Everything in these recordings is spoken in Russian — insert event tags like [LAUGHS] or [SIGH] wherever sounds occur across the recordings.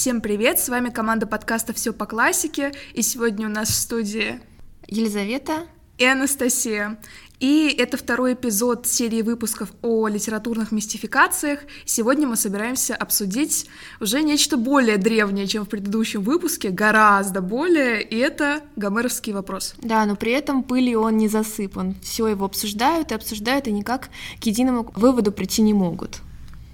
Всем привет, с вами команда подкаста «Все по классике», и сегодня у нас в студии Елизавета и Анастасия. И это второй эпизод серии выпусков о литературных мистификациях. Сегодня мы собираемся обсудить уже нечто более древнее, чем в предыдущем выпуске, гораздо более, и это гомеровский вопрос. Да, но при этом пылью он не засыпан. Все его обсуждают и обсуждают, и никак к единому выводу прийти не могут.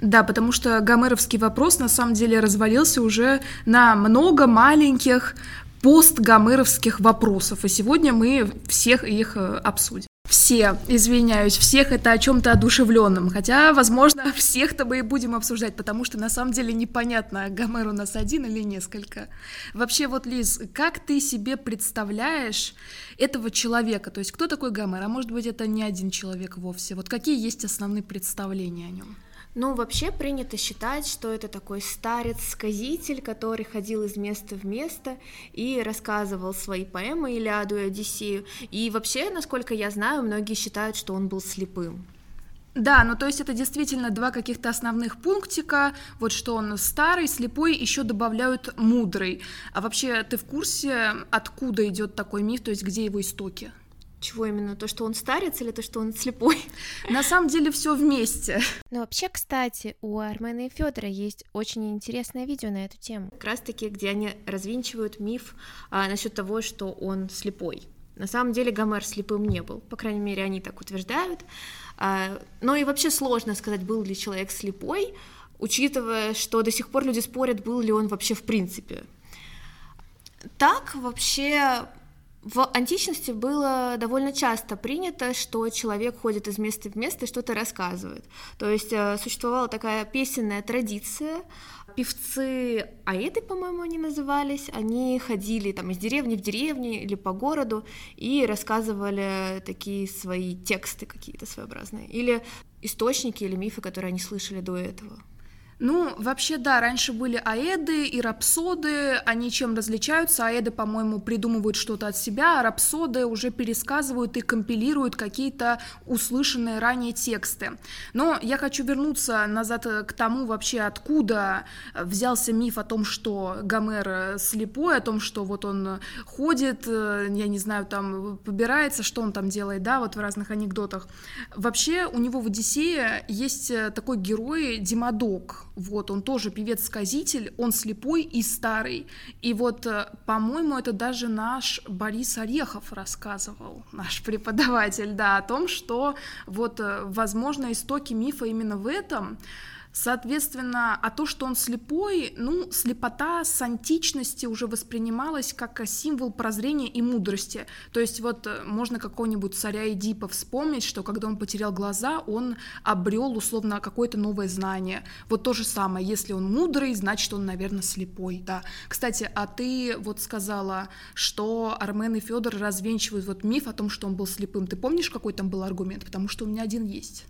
Да, потому что гомеровский вопрос на самом деле развалился уже на много маленьких постгомеровских вопросов, и сегодня мы всех их э, обсудим. Все, извиняюсь, всех это о чем-то одушевленном. Хотя, возможно, [LAUGHS] всех-то мы и будем обсуждать, потому что на самом деле непонятно, Гомер у нас один или несколько. Вообще, вот, Лиз, как ты себе представляешь этого человека? То есть, кто такой Гомер? А может быть, это не один человек вовсе? Вот какие есть основные представления о нем? Ну, вообще принято считать, что это такой старец-сказитель, который ходил из места в место и рассказывал свои поэмы Илиаду и Одиссею. И вообще, насколько я знаю, многие считают, что он был слепым. Да, ну то есть это действительно два каких-то основных пунктика, вот что он старый, слепой, еще добавляют мудрый. А вообще ты в курсе, откуда идет такой миф, то есть где его истоки? Чего именно? То, что он старец или то, что он слепой? [LAUGHS] На самом деле все вместе. Ну вообще, кстати, у Армена и Федора есть очень интересное видео на эту тему. Как раз таки, где они развенчивают миф а, насчет того, что он слепой. На самом деле Гомер слепым не был, по крайней мере, они так утверждают. А, но и вообще сложно сказать, был ли человек слепой, учитывая, что до сих пор люди спорят, был ли он вообще в принципе. Так вообще в античности было довольно часто принято, что человек ходит из места в место и что-то рассказывает. То есть э, существовала такая песенная традиция. Певцы аэды, по-моему, они назывались, они ходили там из деревни в деревню или по городу и рассказывали такие свои тексты какие-то своеобразные. Или источники или мифы, которые они слышали до этого. Ну, вообще, да, раньше были аэды и рапсоды, они чем различаются? Аэды, по-моему, придумывают что-то от себя, а рапсоды уже пересказывают и компилируют какие-то услышанные ранее тексты. Но я хочу вернуться назад к тому вообще, откуда взялся миф о том, что Гомер слепой, о том, что вот он ходит, я не знаю, там побирается, что он там делает, да, вот в разных анекдотах. Вообще, у него в «Одиссее» есть такой герой Димадок, вот, он тоже певец-сказитель, он слепой и старый. И вот, э, по-моему, это даже наш Борис Орехов рассказывал, [LAUGHS] наш преподаватель, да, о том, что вот, э, возможно, истоки мифа именно в этом, Соответственно, а то, что он слепой, ну, слепота с античности уже воспринималась как символ прозрения и мудрости. То есть вот э, можно какого-нибудь царя Эдипа вспомнить, что когда он потерял глаза, он обрел условно какое-то новое знание. Вот то же самое, если он мудрый, значит он, наверное, слепой, да. Кстати, а ты вот сказала, что Армен и Федор развенчивают вот миф о том, что он был слепым. Ты помнишь, какой там был аргумент? Потому что у меня один есть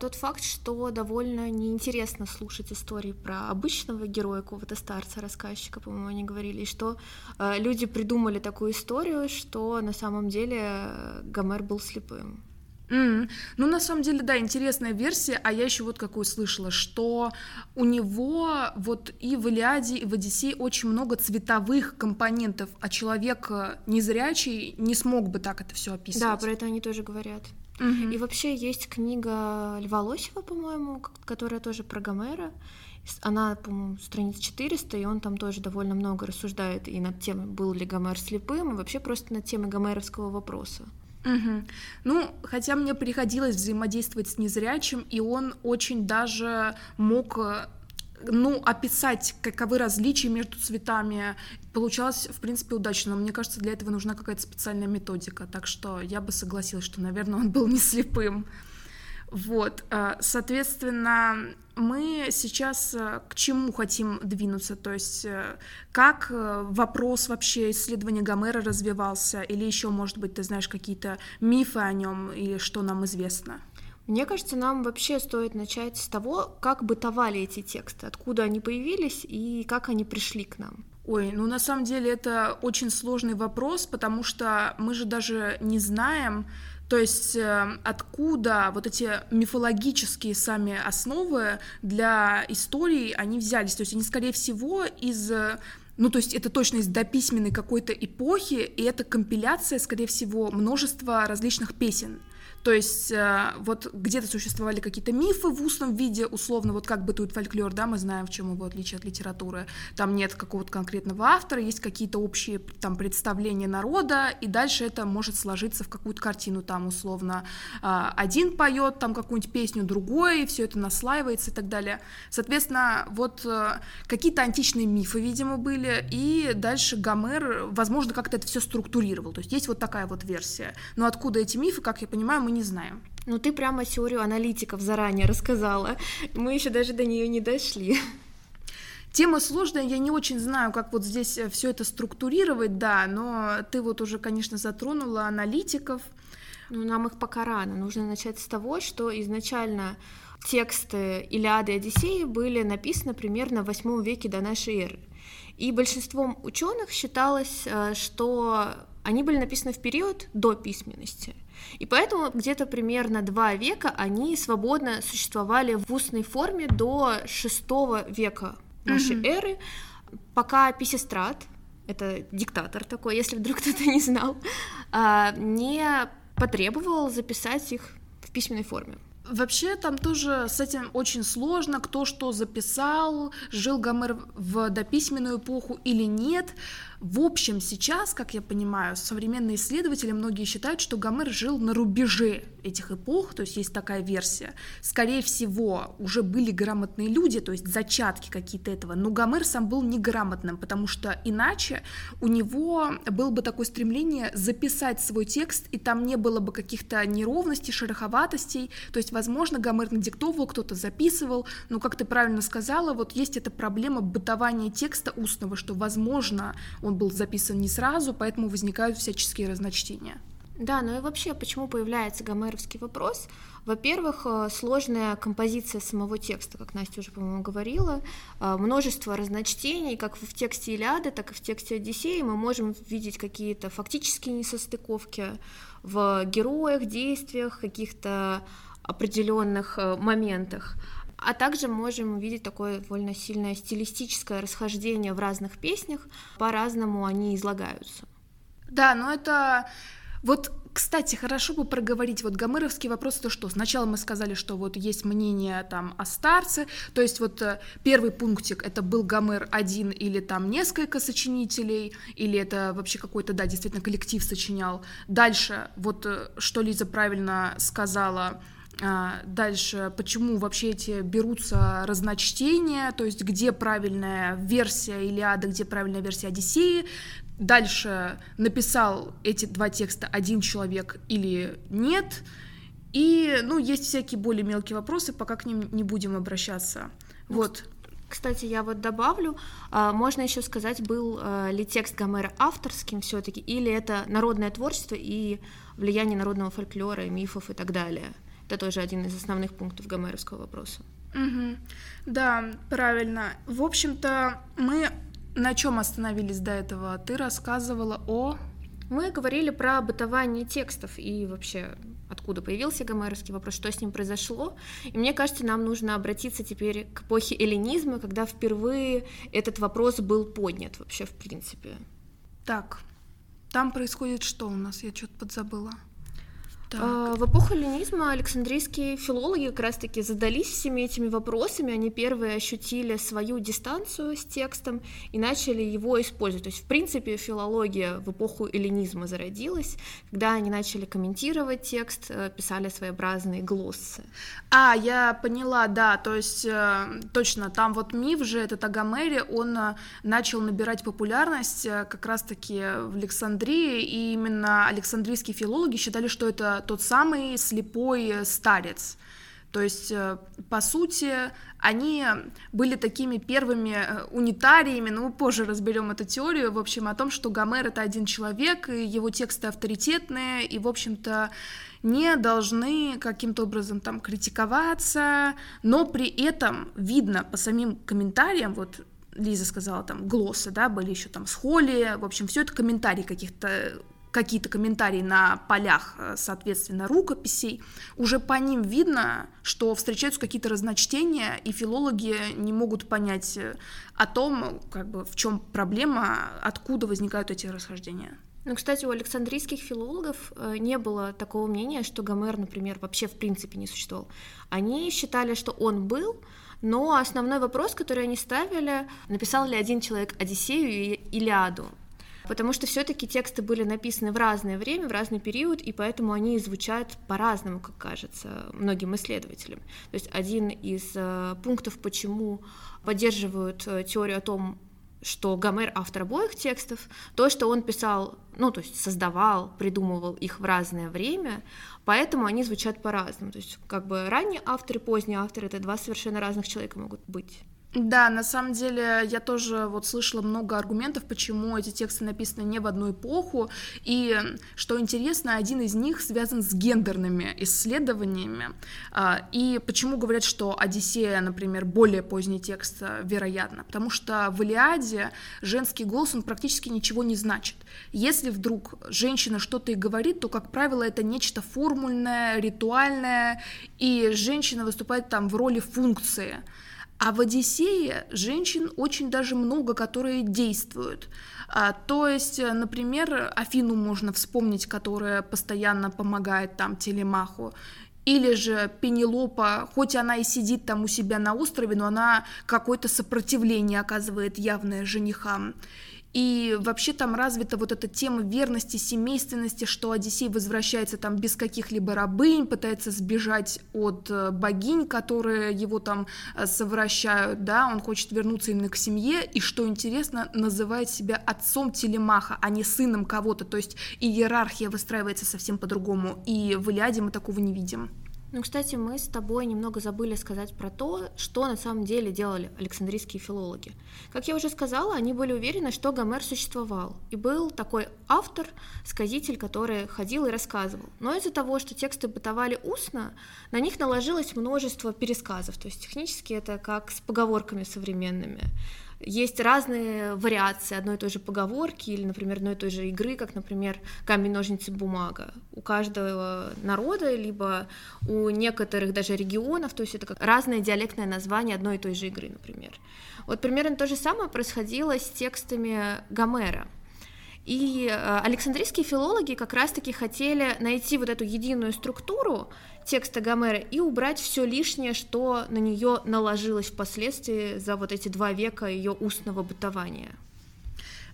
тот факт, что довольно неинтересно слушать истории про обычного героя, какого-то старца, рассказчика, по-моему, они говорили, и что э, люди придумали такую историю, что на самом деле э, Гомер был слепым. Mm. Ну, на самом деле, да, интересная версия, а я еще вот какую слышала, что у него вот и в Илиаде, и в Одиссее очень много цветовых компонентов, а человек э, незрячий не смог бы так это все описывать. Да, про это они тоже говорят. Угу. И вообще есть книга Льва Лосева, по-моему, которая тоже про Гомера. Она, по-моему, страница 400, и он там тоже довольно много рассуждает и над тем, был ли Гомер слепым, и вообще просто над темой гомеровского вопроса. Угу. Ну, хотя мне приходилось взаимодействовать с незрячим, и он очень даже мог э, ну, описать, каковы различия между цветами, получалось, в принципе, удачно. Но мне кажется, для этого нужна какая-то специальная методика. Так что я бы согласилась, что, наверное, он был [LAUGHS] не слепым. Вот, э, соответственно, мы сейчас э, к чему хотим двинуться, то есть э, как вопрос вообще исследования Гомера развивался, или еще, может быть, ты знаешь какие-то мифы о нем, или что нам известно? Мне кажется, нам вообще стоит начать с того, как бытовали эти тексты, откуда они появились и как они пришли к нам. Ой, ну на самом деле это очень сложный вопрос, потому что мы же даже не знаем, То есть э, откуда вот эти мифологические сами основы для истории они взялись? То есть они, скорее всего, из ну, то есть это точно из дописьменной какой-то эпохи, и это компиляция, скорее всего, множества различных песен. То есть э, вот где-то существовали какие-то мифы в устном виде, условно, вот как бытует фольклор, да, мы знаем, в чем его отличие от литературы. Там нет какого-то конкретного автора, есть какие-то общие там представления народа, и дальше это может сложиться в какую-то картину, там условно э, один поет там какую-нибудь песню, другой, и все это наслаивается и так далее. Соответственно, вот э, какие-то античные мифы, видимо, были, и дальше Гомер, возможно, как-то это все структурировал. То есть есть вот такая вот версия. Но откуда эти мифы, как я понимаю, мы мы не знаем. Ну, ты прямо теорию аналитиков заранее рассказала. Мы еще даже до нее не дошли. Тема сложная, я не очень знаю, как вот здесь э, все это структурировать, да, но ты вот уже, конечно, затронула аналитиков. Ну, нам их пока рано. Нужно начать с того, что изначально тексты Илиады и Одиссеи были написаны примерно в восьмом веке до нашей эры. И большинством ученых считалось, э, что они были написаны в период до письменности. И поэтому где-то примерно два века они свободно существовали в устной форме до шестого века нашей mm-hmm. эры, пока Писестрат, это диктатор такой, если вдруг кто-то не знал, а, не потребовал записать их в письменной форме. Вообще там тоже с этим очень сложно, кто что записал, жил Гомер в дописьменную эпоху или нет. В общем, сейчас, как я понимаю, современные исследователи многие считают, что Гомер жил на рубеже этих эпох, то есть есть такая версия. Скорее всего, уже были грамотные люди, то есть зачатки какие-то этого, но Гомер сам был неграмотным, потому что иначе у него было бы такое стремление записать свой текст, и там не было бы каких-то неровностей, шероховатостей, то есть, возможно, Гомер надиктовывал, кто-то записывал, но, как ты правильно сказала, вот есть эта проблема бытования текста устного, что, возможно, он был записан не сразу, поэтому возникают всяческие разночтения. Да, ну и вообще, почему появляется гомеровский вопрос? Во-первых, э, сложная композиция самого текста, как Настя уже, по-моему, говорила, э, множество разночтений, как в тексте Илиады, так и в тексте Одиссеи. Мы можем видеть какие-то фактические несостыковки в героях, действиях, каких-то определенных э, моментах. А также можем увидеть такое довольно сильное стилистическое расхождение в разных песнях, по-разному они излагаются. Да, но это вот, кстати, хорошо бы проговорить вот гомеровский вопрос, то что сначала мы сказали, что вот есть мнение там о старце, то есть вот э, первый пунктик это был Гомер один или там несколько сочинителей, или это вообще какой-то, да, действительно коллектив сочинял. Дальше, вот э, что Лиза правильно сказала, а, дальше, почему вообще эти берутся разночтения, то есть где правильная версия Илиады, где правильная версия Одиссеи. Дальше написал эти два текста один человек или нет. И, ну, есть всякие более мелкие вопросы, пока к ним не будем обращаться. Ну, вот. Кстати, я вот добавлю, а, можно еще сказать, был а, ли текст Гомера авторским все-таки, или это народное творчество и влияние народного фольклора, мифов и так далее. Это тоже один из основных пунктов гомеровского вопроса. Угу. Да, правильно. В общем-то, мы на чем остановились до этого? Ты рассказывала о... Мы говорили про бытование текстов и вообще откуда появился гомеровский вопрос, что с ним произошло. И мне кажется, нам нужно обратиться теперь к эпохе эллинизма, когда впервые этот вопрос был поднят вообще в принципе. Так, там происходит что у нас? Я что-то подзабыла. Так. А, в эпоху ленизма александрийские филологи как раз-таки задались всеми этими вопросами, они первые ощутили свою дистанцию с текстом и начали его использовать. То есть, в принципе, филология в эпоху эллинизма зародилась, когда они начали комментировать текст, э, писали своеобразные глоссы. А, я поняла, да, то есть э, точно, там вот миф же, этот Агамери, он э, начал набирать популярность как раз-таки в Александрии, и именно александрийские филологи считали, что это тот самый слепой старец. То есть, э, по сути, они были такими первыми э, унитариями, но позже разберем эту теорию, в общем, о том, что Гомер — это один человек, и его тексты авторитетные, и, в общем-то, не должны каким-то образом там критиковаться, но при этом видно по самим комментариям, вот Лиза сказала, там, глоссы, да, были еще там схоли, в общем, все это комментарии каких-то какие-то комментарии на полях, э, соответственно, рукописей, уже по ним видно, что встречаются какие-то разночтения, и филологи не могут понять э, о том, как бы, в чем проблема, откуда возникают эти расхождения. Ну, кстати, у александрийских филологов э, не было такого мнения, что Гомер, например, вообще в принципе не существовал. Они считали, что он был, но основной вопрос, который они ставили, написал ли один человек Одиссею и Илиаду потому что все-таки тексты были написаны в разное время, в разный период, и поэтому они звучат по-разному, как кажется, многим исследователям. То есть один из э, пунктов, почему поддерживают э, теорию о том, что Гомер автор обоих текстов, то, что он писал, ну, то есть создавал, придумывал их в разное время, поэтому они звучат по-разному. То есть как бы ранние авторы, поздние авторы — это два совершенно разных человека могут быть. Да, на самом деле я тоже вот слышала много аргументов, почему эти тексты написаны не в одну эпоху, и что интересно, один из них связан с гендерными исследованиями, а, и почему говорят, что Одиссея, например, более поздний текст, а, вероятно, потому что в Илиаде женский голос, он практически ничего не значит. Если вдруг женщина что-то и говорит, то, как правило, это нечто формульное, ритуальное, и женщина выступает там в роли функции – а в Одиссее женщин очень даже много, которые действуют. А, то есть, э, например, Афину можно вспомнить, которая постоянно помогает там Телемаху. Или же Пенелопа, хоть она и сидит там у себя на острове, но она какое-то сопротивление оказывает явное женихам. И вообще там развита вот эта тема верности, семейственности, что Одиссей возвращается там без каких-либо рабынь, пытается сбежать от э, богинь, которые его там э, совращают, да, он хочет вернуться именно к семье, и что интересно, называет себя отцом Телемаха, а не сыном кого-то, то есть иерархия выстраивается совсем по-другому, и в Илиаде мы такого не видим. Ну, кстати, мы с тобой немного забыли сказать про то, что на самом деле делали Александрийские филологи. Как я уже сказала, они были уверены, что Гомер существовал, и был такой автор, сказитель, который ходил и рассказывал. Но из-за того, что тексты бытовали устно, на них наложилось множество пересказов, то есть технически это как с поговорками современными есть разные вариации одной и той же поговорки или, например, одной и той же игры, как, например, камень, ножницы, бумага. У каждого народа, либо у некоторых даже регионов, то есть это как разное диалектное название одной и той же игры, например. Вот примерно то же самое происходило с текстами Гомера. И э, Александрийские филологи как раз-таки хотели найти вот эту единую структуру, текста Гомера и убрать все лишнее, что на нее наложилось впоследствии за вот эти два века ее устного бытования.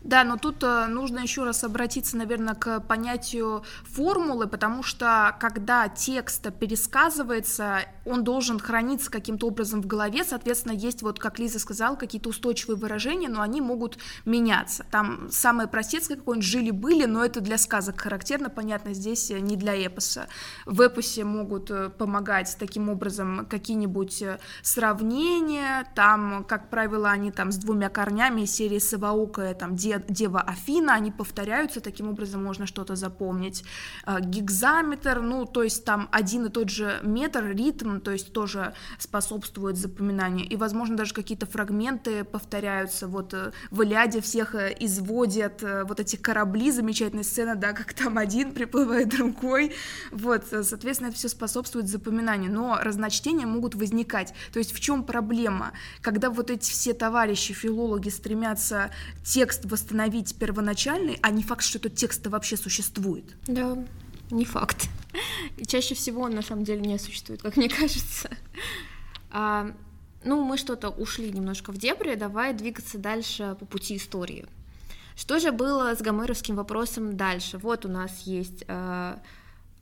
Да, но тут э, нужно еще раз обратиться, наверное, к понятию формулы, потому что когда текст пересказывается, он должен храниться каким-то образом в голове, соответственно, есть вот, как Лиза сказала, какие-то устойчивые выражения, но они могут меняться. Там самое простецкое какое-нибудь «жили-были», но это для сказок характерно, понятно, здесь не для эпоса. В эпосе могут э, помогать таким образом какие-нибудь э, сравнения, там, как правило, они там с двумя корнями серии Саваока, там, Дева Афина, они повторяются, таким образом можно что-то запомнить. А, гигзаметр, ну, то есть там один и тот же метр, ритм, то есть тоже способствует запоминанию. И, возможно, даже какие-то фрагменты повторяются. Вот э, в Иляде всех э, изводят э, вот эти корабли, замечательная сцена, да, как там один приплывает другой. Вот, соответственно, это все способствует запоминанию. Но разночтения могут возникать. То есть в чем проблема? Когда вот эти все товарищи, филологи стремятся текст восстановить первоначальный, а не факт, что этот текст вообще существует. Да, не факт. И чаще всего он на самом деле не существует, как мне [LAUGHS] кажется. А, ну, мы что-то ушли немножко в дебри, давай двигаться дальше по пути истории. Что же было с гомеровским вопросом дальше? Вот у нас есть э,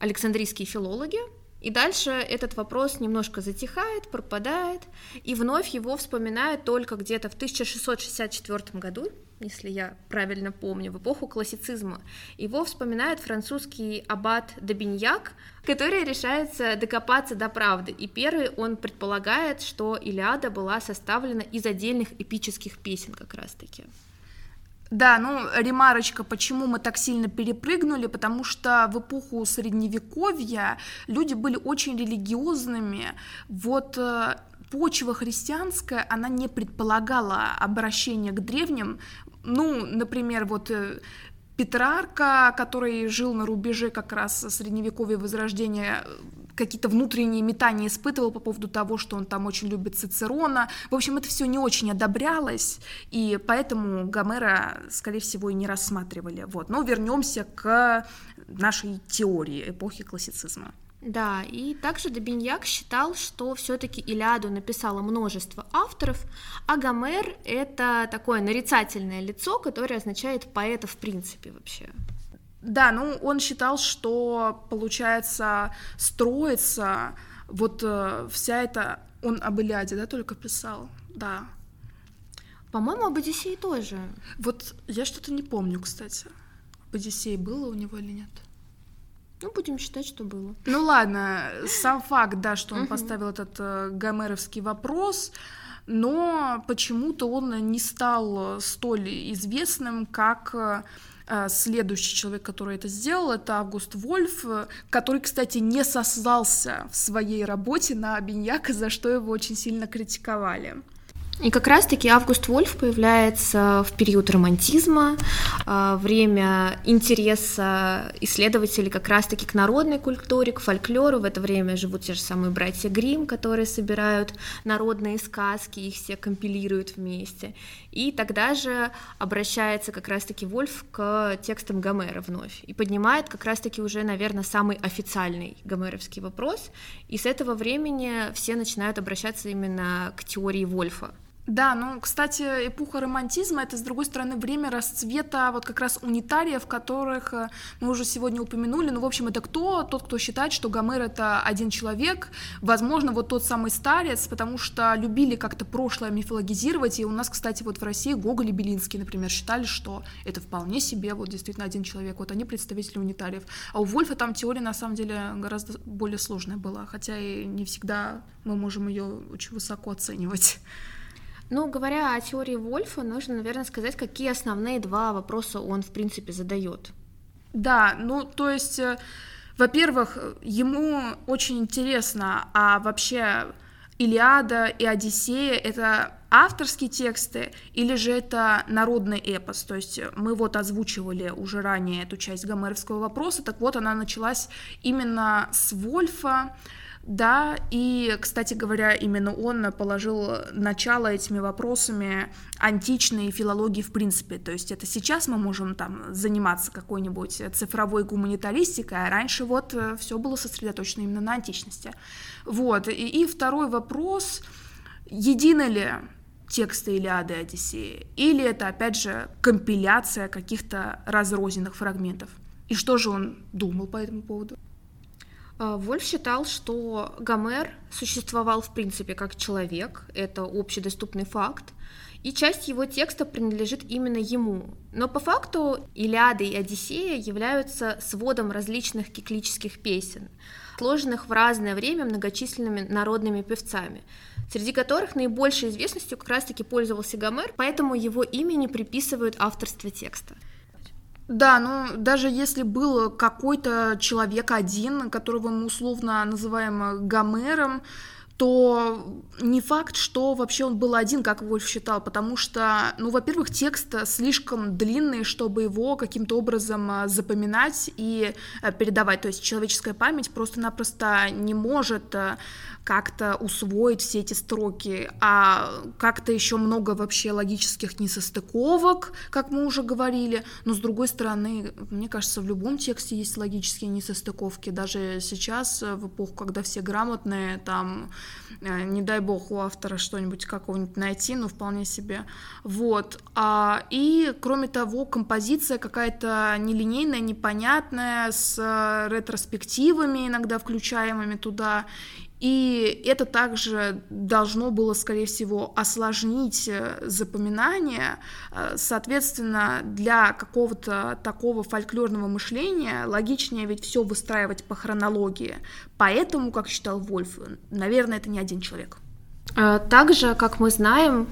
Александрийские филологи, и дальше этот вопрос немножко затихает, пропадает, и вновь его вспоминают только где-то в 1664 году, если я правильно помню, в эпоху классицизма. Его вспоминает французский аббат Добиньяк, который решается докопаться до правды. И первый он предполагает, что Илиада была составлена из отдельных эпических песен как раз-таки. Да, ну, ремарочка, почему мы так сильно перепрыгнули, потому что в эпоху Средневековья люди были очень религиозными. Вот э, почва христианская, она не предполагала обращение к древним. Ну, например, вот э, Петрарка, который жил на рубеже как раз средневековья возрождения, какие-то внутренние метания испытывал по поводу того, что он там очень любит Цицерона. В общем, это все не очень одобрялось, и поэтому Гомера, скорее всего, и не рассматривали. Вот. Но вернемся к нашей теории эпохи классицизма. Да, и также Добиньяк считал, что все-таки Илиаду написало множество авторов, а Гомер — это такое нарицательное лицо, которое означает поэта в принципе вообще. Да, ну он считал, что получается строится вот э, вся эта... Он об Илиаде, да, только писал? Да. По-моему, об Одиссее тоже. Вот я что-то не помню, кстати. Об Одиссее было у него или нет? Ну, будем считать, что было. Ну ладно, сам факт, да, что он поставил этот э, гомеровский вопрос, но почему-то он не стал столь известным, как э, следующий человек, который это сделал, это Август Вольф, который, кстати, не сослался в своей работе на Беньяка, за что его очень сильно критиковали. И как раз-таки Август Вольф появляется в период романтизма, а, время интереса исследователей как раз-таки к народной культуре, к фольклору. В это время живут те же самые братья Грим, которые собирают народные сказки, их все компилируют вместе. И тогда же обращается как раз-таки Вольф к текстам Гомера вновь и поднимает как раз-таки уже, наверное, самый официальный гомеровский вопрос. И с этого времени все начинают обращаться именно к теории Вольфа. Да, ну, кстати, эпоха романтизма — это, с другой стороны, время расцвета вот как раз унитариев, которых э, мы уже сегодня упомянули. Ну, в общем, это кто? Тот, кто считает, что Гомер — это один человек, возможно, вот тот самый старец, потому что любили как-то прошлое мифологизировать, и у нас, кстати, вот в России Гоголь и Белинский, например, считали, что это вполне себе вот действительно один человек, вот они представители унитариев. А у Вольфа там теория, на самом деле, гораздо более сложная была, хотя и не всегда мы можем ее очень высоко оценивать. Ну, говоря о теории Вольфа, нужно, наверное, сказать, какие основные два вопроса он, в принципе, задает. Да, ну, то есть, э, во-первых, ему очень интересно, а вообще Илиада и Одиссея — это авторские тексты или же это народный эпос? То есть мы вот озвучивали уже ранее эту часть гомеровского вопроса, так вот она началась именно с Вольфа, да, и, кстати говоря, именно он положил начало этими вопросами античной филологии в принципе. То есть это сейчас мы можем там заниматься какой-нибудь цифровой гуманитаристикой, а раньше вот э, все было сосредоточено именно на античности. Вот. И, и второй вопрос, едины ли тексты Илиады и Одиссеи, или это, опять же, компиляция каких-то разрозненных фрагментов. И что же он думал по этому поводу? А, Вольф считал, что Гомер существовал в принципе как человек, это общедоступный факт, и часть его текста принадлежит именно ему. Но по факту Илиада и Одиссея являются сводом различных киклических песен, сложенных в разное время многочисленными народными певцами, среди которых наибольшей известностью как раз-таки пользовался Гомер, поэтому его имени приписывают авторство текста. Да, ну даже если был какой-то человек один, которого мы условно называем Гомером, то не факт, что вообще он был один, как Вольф считал, потому что, ну, во-первых, текст слишком длинный, чтобы его каким-то образом а, запоминать и а, передавать. То есть человеческая память просто-напросто не может а, как-то усвоить все эти строки, а как-то еще много вообще логических несостыковок, как мы уже говорили, но с другой стороны, мне кажется, в любом тексте есть логические несостыковки, даже сейчас, в эпоху, когда все грамотные, там, не дай бог у автора что-нибудь какого-нибудь найти, но вполне себе, вот, а, и кроме того, композиция какая-то нелинейная, непонятная, с ретроспективами иногда включаемыми туда, и это также должно было, скорее всего, осложнить э, запоминание. Э, соответственно, для какого-то такого фольклорного мышления логичнее ведь все выстраивать по хронологии. Поэтому, как считал Вольф, наверное, это не один человек. А, также, как мы знаем,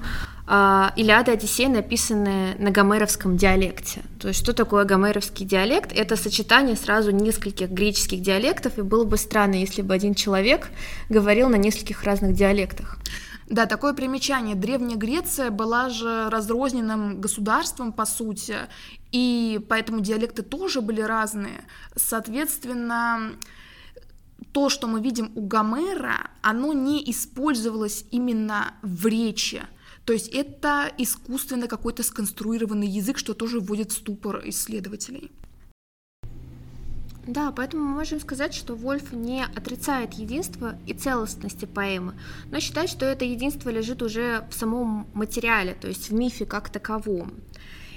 а, Илиада и Одиссей написаны на гомеровском диалекте. То есть что такое гомеровский диалект? Это сочетание сразу нескольких греческих диалектов, и было бы странно, если бы один человек говорил на нескольких разных диалектах. Да, такое примечание. Древняя Греция была же разрозненным государством, по сути, и поэтому диалекты тоже были разные. Соответственно, то, что мы видим у Гомера, оно не использовалось именно в речи. То есть это искусственно какой-то сконструированный язык, что тоже вводит в ступор исследователей. Да, поэтому мы можем сказать, что Вольф не отрицает единство и целостности поэмы, но считает, что это единство лежит уже в самом материале, то есть в мифе как таковом.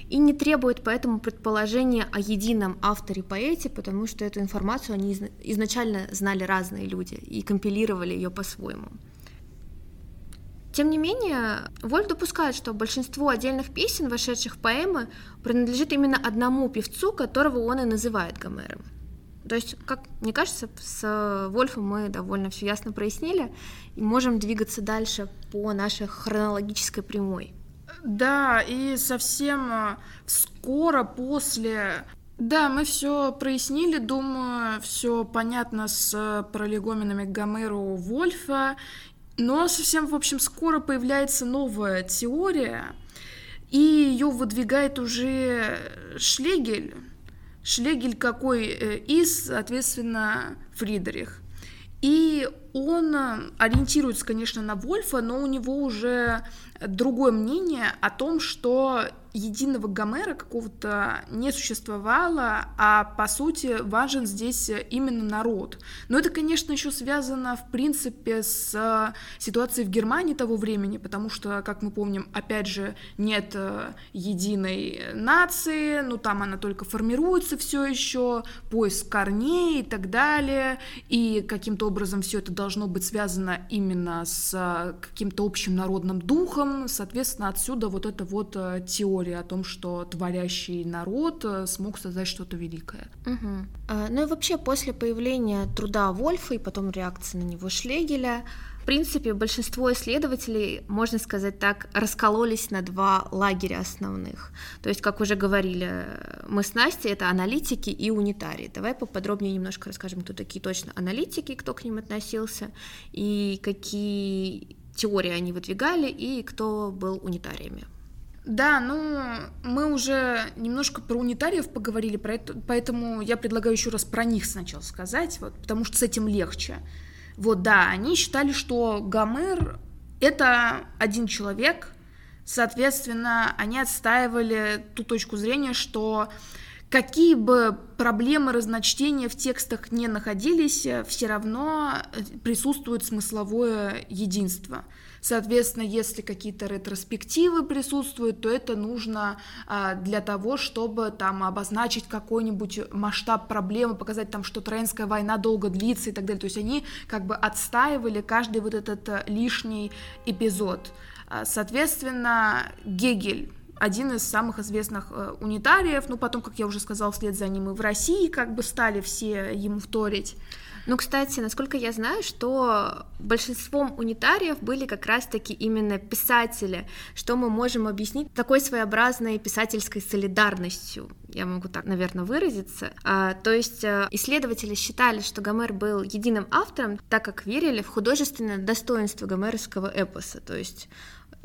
И не требует поэтому предположения о едином авторе-поэте, потому что эту информацию они изначально знали разные люди и компилировали ее по-своему. Тем не менее, Вольф допускает, что большинство отдельных песен, вошедших в поэмы, принадлежит именно одному певцу, которого он и называет Гомером. То есть, как мне кажется, с Вольфом мы довольно все ясно прояснили и можем двигаться дальше по нашей хронологической прямой. Да, и совсем э, скоро после да, мы все прояснили, думаю, все понятно с пролегоменами Гомеру Вольфа, но совсем, в общем, скоро появляется новая теория, и ее выдвигает уже Шлегель, Шлегель какой э, из, соответственно, Фридрих. И он э, ориентируется, конечно, на Вольфа, но у него уже другое мнение о том, что единого Гомера какого-то не существовало, а по сути важен здесь именно народ. Но это, конечно, еще связано в принципе с ситуацией в Германии того времени, потому что, как мы помним, опять же, нет э, единой нации, ну там она только формируется все еще, поиск корней и так далее, и каким-то образом все это должно быть связано именно с каким-то общим народным духом, соответственно, отсюда вот эта вот э, теория история о том, что творящий народ э, смог создать что-то великое. Угу. А, ну и вообще после появления труда Вольфа и потом реакции на него Шлегеля, в принципе, большинство исследователей, можно сказать так, раскололись на два лагеря основных. То есть, как уже говорили мы с Настей, это аналитики и унитарии. Давай поподробнее немножко расскажем, кто такие точно аналитики, кто к ним относился, и какие теории они выдвигали, и кто был унитариями. Да, ну, мы уже немножко про унитариев поговорили, про это, поэтому я предлагаю еще раз про них сначала сказать, вот, потому что с этим легче. Вот, да, они считали, что Гомер — это один человек, соответственно, они отстаивали ту точку зрения, что какие бы проблемы разночтения в текстах не находились, все равно присутствует смысловое единство — Соответственно, если какие-то ретроспективы присутствуют, то это нужно а, для того, чтобы там обозначить какой-нибудь масштаб проблемы, показать там, что Троянская война долго длится и так далее. То есть они как бы отстаивали каждый вот этот а, лишний эпизод. А, соответственно, Гегель один из самых известных э, унитариев, ну потом, как я уже сказала, вслед за ним и в России как бы стали все ему вторить. Ну, кстати, насколько я знаю, что большинством унитариев были как раз-таки именно писатели, что мы можем объяснить такой своеобразной писательской солидарностью, я могу так, наверное, выразиться. А, то есть а, исследователи считали, что Гомер был единым автором, так как верили в художественное достоинство гомеровского эпоса, то есть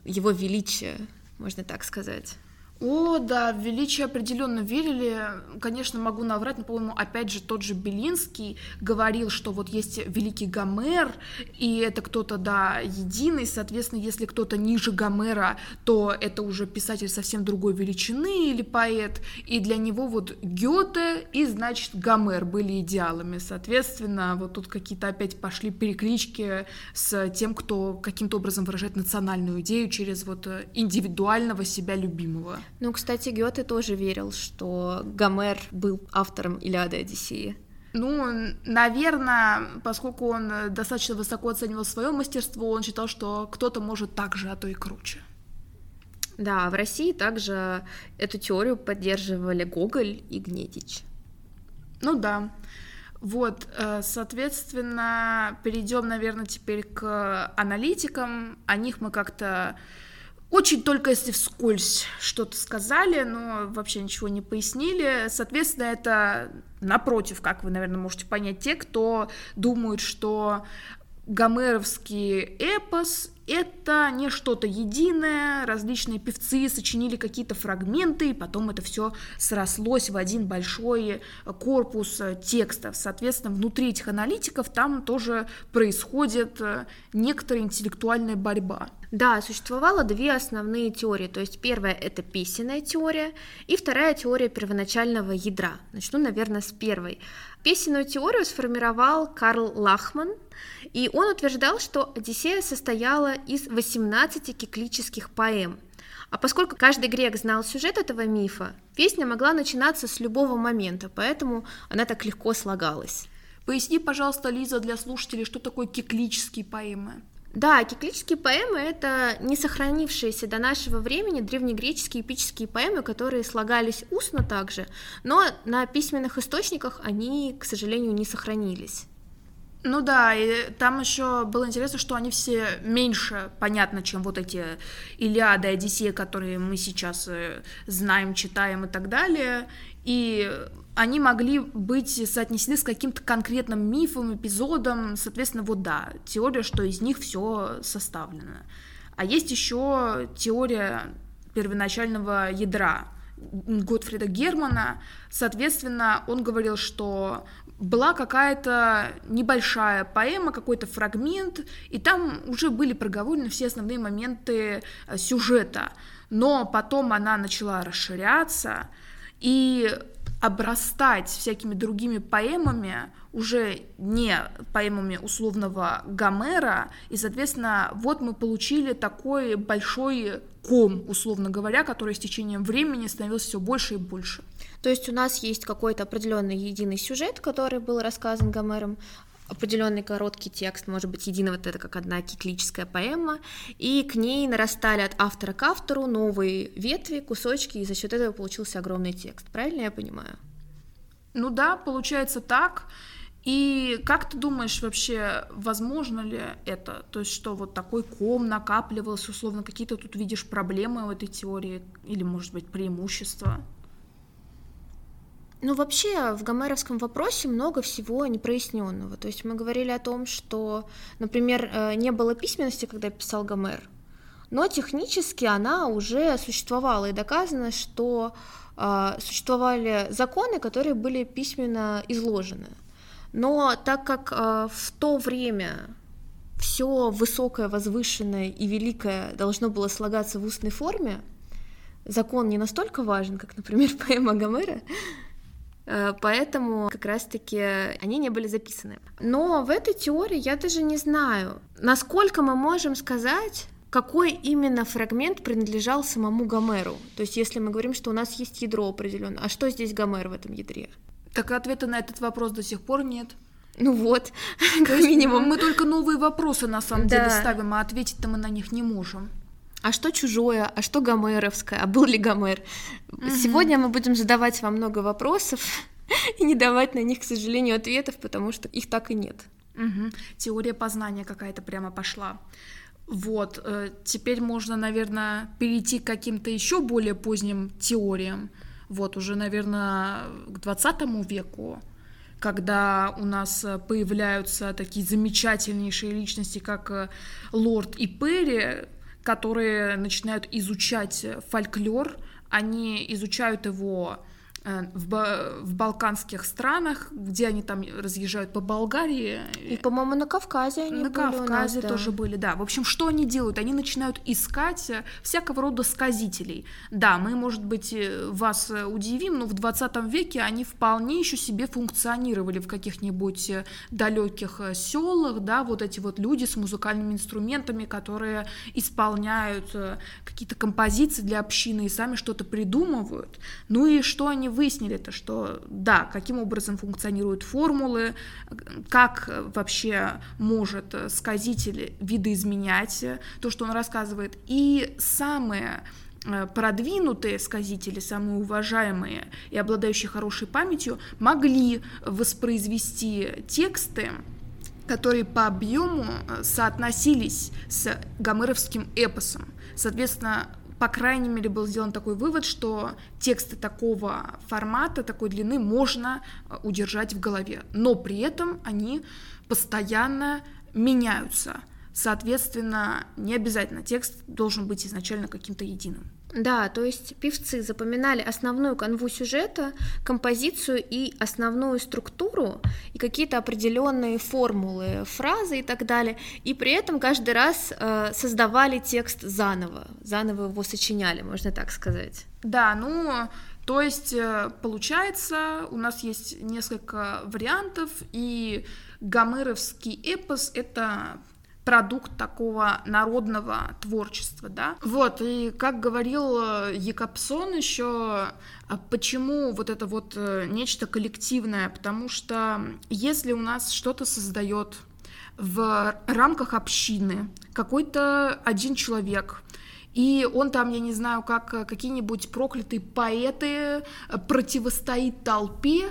его величие, можно так сказать. О, да, в величие определенно верили. Конечно, могу наврать, но, по-моему, опять же, тот же Белинский говорил, что вот есть великий Гомер, и это кто-то, да, единый, соответственно, если кто-то ниже Гомера, то это уже писатель совсем другой величины или поэт, и для него вот Гёте и, значит, Гомер были идеалами, соответственно, вот тут какие-то опять пошли переклички с тем, кто каким-то образом выражает национальную идею через вот индивидуального себя любимого. Ну, кстати, Гёте тоже верил, что Гомер был автором Илиады Одиссеи. Ну, наверное, поскольку он достаточно высоко оценивал свое мастерство, он считал, что кто-то может так же, а то и круче. Да, в России также эту теорию поддерживали Гоголь и Гнедич. Ну да. Вот, э, соответственно, перейдем, наверное, теперь к аналитикам. О них мы как-то очень только если вскользь что-то сказали, но вообще ничего не пояснили. Соответственно, это напротив, как вы, наверное, можете понять, те, кто думают, что гомеровский эпос это не что-то единое, различные певцы сочинили какие-то фрагменты, и потом это все срослось в один большой корпус текстов. Соответственно, внутри этих аналитиков там тоже происходит э, некоторая интеллектуальная борьба. Да, существовало две основные теории. То есть первая — это песенная теория, и вторая — теория первоначального ядра. Начну, наверное, с первой. Песенную теорию сформировал Карл Лахман, и он утверждал, что Одиссея состояла из 18 киклических поэм. А поскольку каждый грек знал сюжет этого мифа, песня могла начинаться с любого момента, поэтому она так легко слагалась. Поясни, пожалуйста, Лиза, для слушателей, что такое киклические поэмы. Да, киклические поэмы — это не сохранившиеся до нашего времени древнегреческие эпические поэмы, которые слагались устно также, но на письменных источниках они, к сожалению, не сохранились. Ну да, и там еще было интересно, что они все меньше понятно, чем вот эти Илиады, Одиссеи, которые мы сейчас э, знаем, читаем и так далее. И они могли быть соотнесены с каким-то конкретным мифом, эпизодом, соответственно, вот да, теория, что из них все составлено. А есть еще теория первоначального ядра Готфрида Германа. Соответственно, он говорил, что была какая-то небольшая поэма, какой-то фрагмент, и там уже были проговорены все основные моменты э, сюжета. Но потом она начала расширяться, и обрастать всякими другими поэмами, уже не поэмами условного Гомера, и, соответственно, вот мы получили такой большой ком, условно говоря, который с течением времени становился все больше и больше. То есть у нас есть какой-то определенный единый сюжет, который был рассказан Гомером, определенный короткий текст, может быть, единый вот это как одна киклическая поэма, и к ней нарастали от автора к автору новые ветви, кусочки, и за счет этого получился огромный текст. Правильно я понимаю? Ну да, получается так. И как ты думаешь вообще, возможно ли это? То есть что вот такой ком накапливался, условно, какие-то тут видишь проблемы в этой теории или, может быть, преимущества? Ну, вообще, в гомеровском вопросе много всего непроясненного. То есть мы говорили о том, что, например, э, не было письменности, когда писал Гомер, но технически она уже существовала, и доказано, что э, существовали законы, которые были письменно изложены. Но так как э, в то время все высокое, возвышенное и великое должно было слагаться в устной форме, закон не настолько важен, как, например, [LAUGHS] поэма Гомера, поэтому как раз-таки они не были записаны. Но в этой теории я даже не знаю, насколько мы можем сказать, какой именно фрагмент принадлежал самому Гомеру. То есть если мы говорим, что у нас есть ядро определенно, а что здесь Гомер в этом ядре? Так ответа на этот вопрос до сих пор нет. Ну вот, [LAUGHS] как минимум. Мы только новые вопросы на самом да. деле ставим, а ответить-то мы на них не можем а что чужое, а что гомеровское, а был ли Гомер. Угу. Сегодня мы будем задавать вам много вопросов [LAUGHS] и не давать на них, к сожалению, ответов, потому что их так и нет. Угу. Теория познания какая-то прямо пошла. Вот, э, теперь можно, наверное, перейти к каким-то еще более поздним теориям. Вот, уже, наверное, к 20 веку, когда у нас появляются такие замечательнейшие личности, как э, Лорд и Перри, которые начинают изучать фольклор, они изучают его Э, в, в балканских странах, где они там разъезжают по Болгарии. И, по-моему, на Кавказе они на были Кавказе нас, да. тоже были, да. В общем, что они делают? Они начинают искать э, всякого рода сказителей. Да, мы, может быть, э, вас удивим, но в 20 веке они вполне еще себе функционировали в каких-нибудь далеких селах, да, вот эти вот люди с музыкальными инструментами, которые исполняют какие-то композиции для общины и сами что-то придумывают. Ну и что они выяснили то, что да, каким образом функционируют формулы, как вообще может сказитель видоизменять то, что он рассказывает. И самые э, продвинутые сказители, самые уважаемые и обладающие хорошей памятью, могли воспроизвести тексты, которые по объему э, соотносились с гомеровским эпосом. Соответственно, по крайней мере, был сделан такой вывод, что тексты такого формата, такой длины можно э, удержать в голове, но при этом они постоянно меняются. Соответственно, не обязательно текст должен быть изначально каким-то единым. Да, то есть певцы запоминали основную канву сюжета, композицию и основную структуру, и какие-то определенные формулы, фразы и так далее, и при этом каждый раз э, создавали текст заново, заново его сочиняли, можно так сказать. Да, ну, то есть э, получается, у нас есть несколько вариантов, и гомеровский эпос — это продукт такого народного творчества, да. Вот, и как говорил э, Якобсон еще, а почему вот это вот э, нечто коллективное, потому что если у нас что-то создает в рамках общины какой-то один человек, и он там, я не знаю, как э, какие-нибудь проклятые поэты противостоит толпе,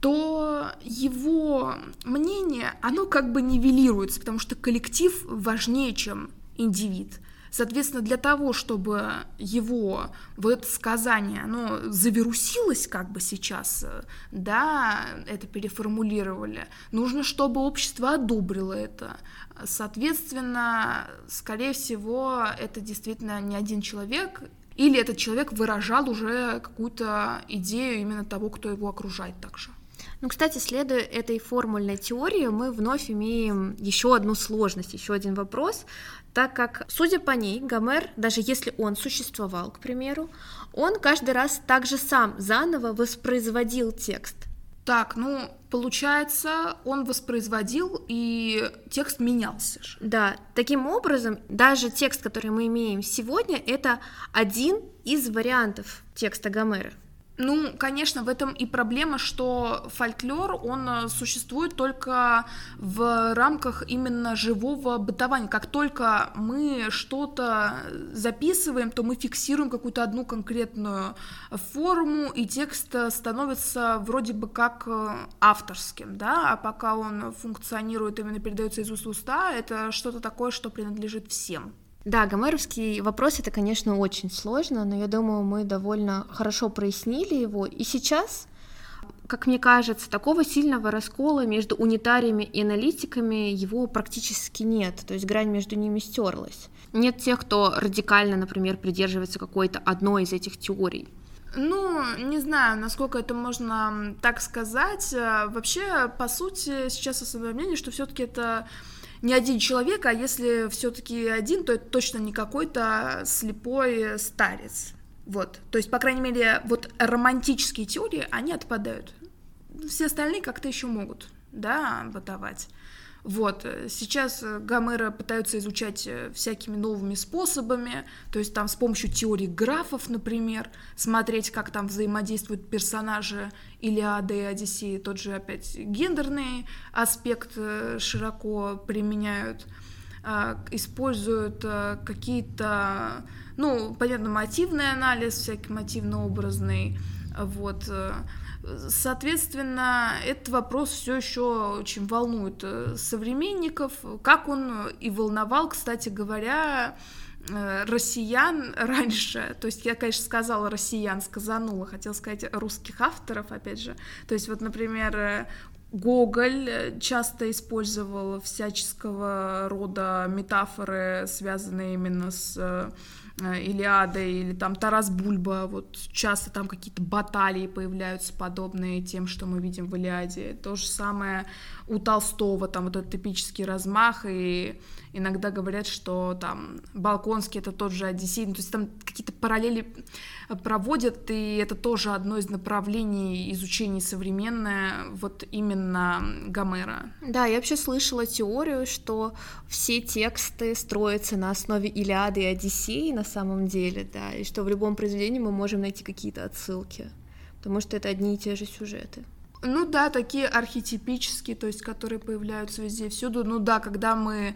то его мнение, оно как бы нивелируется, потому что коллектив важнее, чем индивид. Соответственно, для того, чтобы его вот это сказание, оно завирусилось как бы сейчас, да, это переформулировали, нужно, чтобы общество одобрило это. Соответственно, скорее всего, это действительно не один человек, или этот человек выражал уже какую-то идею именно того, кто его окружает также. Ну, кстати, следуя этой формульной теории, мы вновь имеем еще одну сложность, еще один вопрос, так как, судя по ней, Гомер, даже если он существовал, к примеру, он каждый раз также сам заново воспроизводил текст. Так, ну, получается, он воспроизводил, и текст менялся же. Да, таким образом, даже текст, который мы имеем сегодня, это один из вариантов текста Гомера. Ну, конечно, в этом и проблема, что фольклор, он э, существует только в рамках именно живого бытования. Как только мы что-то записываем, то мы фиксируем какую-то одну конкретную форму, и текст становится вроде бы как э, авторским, да, а пока он функционирует, именно передается из уст в уста, это что-то такое, что принадлежит всем. Да, гомеровский вопрос это, конечно, очень сложно, но я думаю, мы довольно хорошо прояснили его. И сейчас, как мне кажется, такого сильного раскола между унитариями и аналитиками его практически нет, то есть грань между ними стерлась. Нет тех, кто радикально, например, придерживается какой-то одной из этих теорий. Ну, не знаю, насколько это можно так сказать. Вообще, по сути, сейчас особое мнение, что все-таки это не один человек, а если все-таки один, то это точно не какой-то слепой старец. Вот. То есть, по крайней мере, вот романтические теории, они отпадают. Все остальные как-то еще могут, да, бытовать. Вот, э, сейчас э, Гомера пытаются изучать э, всякими новыми способами, то есть там с помощью теории графов, например, смотреть, как там взаимодействуют персонажи Илиады и Одиссеи, тот же опять гендерный аспект широко применяют, а, используют какие-то, ну, понятно, мотивный анализ, всякий мотивно-образный, вот, Соответственно, этот вопрос все еще очень волнует э, современников, как он и волновал, кстати говоря, э, россиян раньше, то есть я, конечно, сказала россиян, сказанула, хотела сказать русских авторов, опять же, то есть вот, например, э, Гоголь часто использовал всяческого рода метафоры, связанные именно с Э, Илиада или там Тарас Бульба, вот часто там какие-то баталии появляются подобные тем, что мы видим в Илиаде. То же самое у Толстого, там вот этот эпический размах, и иногда говорят, что там Балконский это тот же Одиссей, ну, то есть там какие-то параллели проводят, и это тоже одно из направлений изучения современное, вот именно Гомера. Да, я вообще слышала теорию, что все тексты строятся на основе Илиады и Одиссеи на самом деле, да, и что в любом произведении мы можем найти какие-то отсылки, потому что это одни и те же сюжеты. Ну да, такие архетипические, то есть которые появляются везде всюду. Ну да, когда мы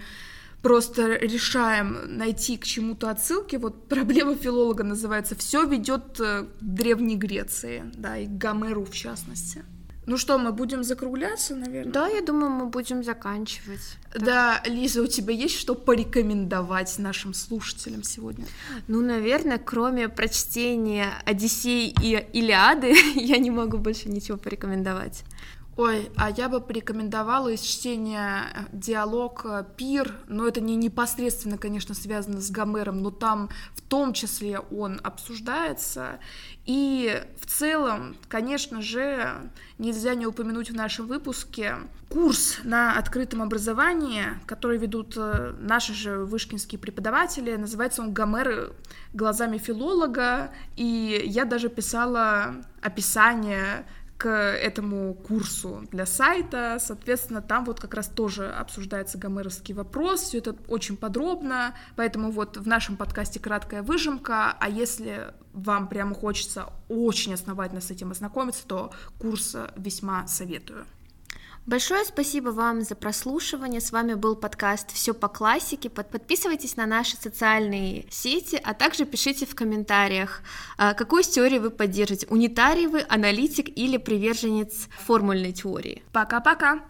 просто решаем найти к чему-то отсылки. Вот проблема филолога называется «Все ведет к Древней Греции», да, и к Гомеру в частности. Ну что, мы будем закругляться, наверное? Да, я думаю, мы будем заканчивать. Да, Лиза, у тебя есть что порекомендовать нашим слушателям сегодня? Ну, наверное, кроме прочтения Одиссей и Илиады, [LAUGHS] я не могу больше ничего порекомендовать. Ой, а я бы порекомендовала из чтения э, диалог э, «Пир», но это не непосредственно, конечно, связано с Гомером, но там в том числе он обсуждается. И в целом, конечно же, нельзя не упомянуть в нашем выпуске курс на открытом образовании, который ведут э, наши же вышкинские преподаватели. Называется он «Гомер глазами филолога», и я даже писала описание к этому курсу для сайта. Соответственно, там вот как раз тоже обсуждается гомеровский вопрос, все это очень подробно, поэтому вот в нашем подкасте краткая выжимка, а если вам прямо хочется очень основательно с этим ознакомиться, то курс весьма советую. Большое спасибо вам за прослушивание. С вами был подкаст Все по классике. Подписывайтесь на наши социальные сети, а также пишите в комментариях, а, какую теорию вы поддержите. Унитарий вы, аналитик или приверженец формульной теории. Пока-пока!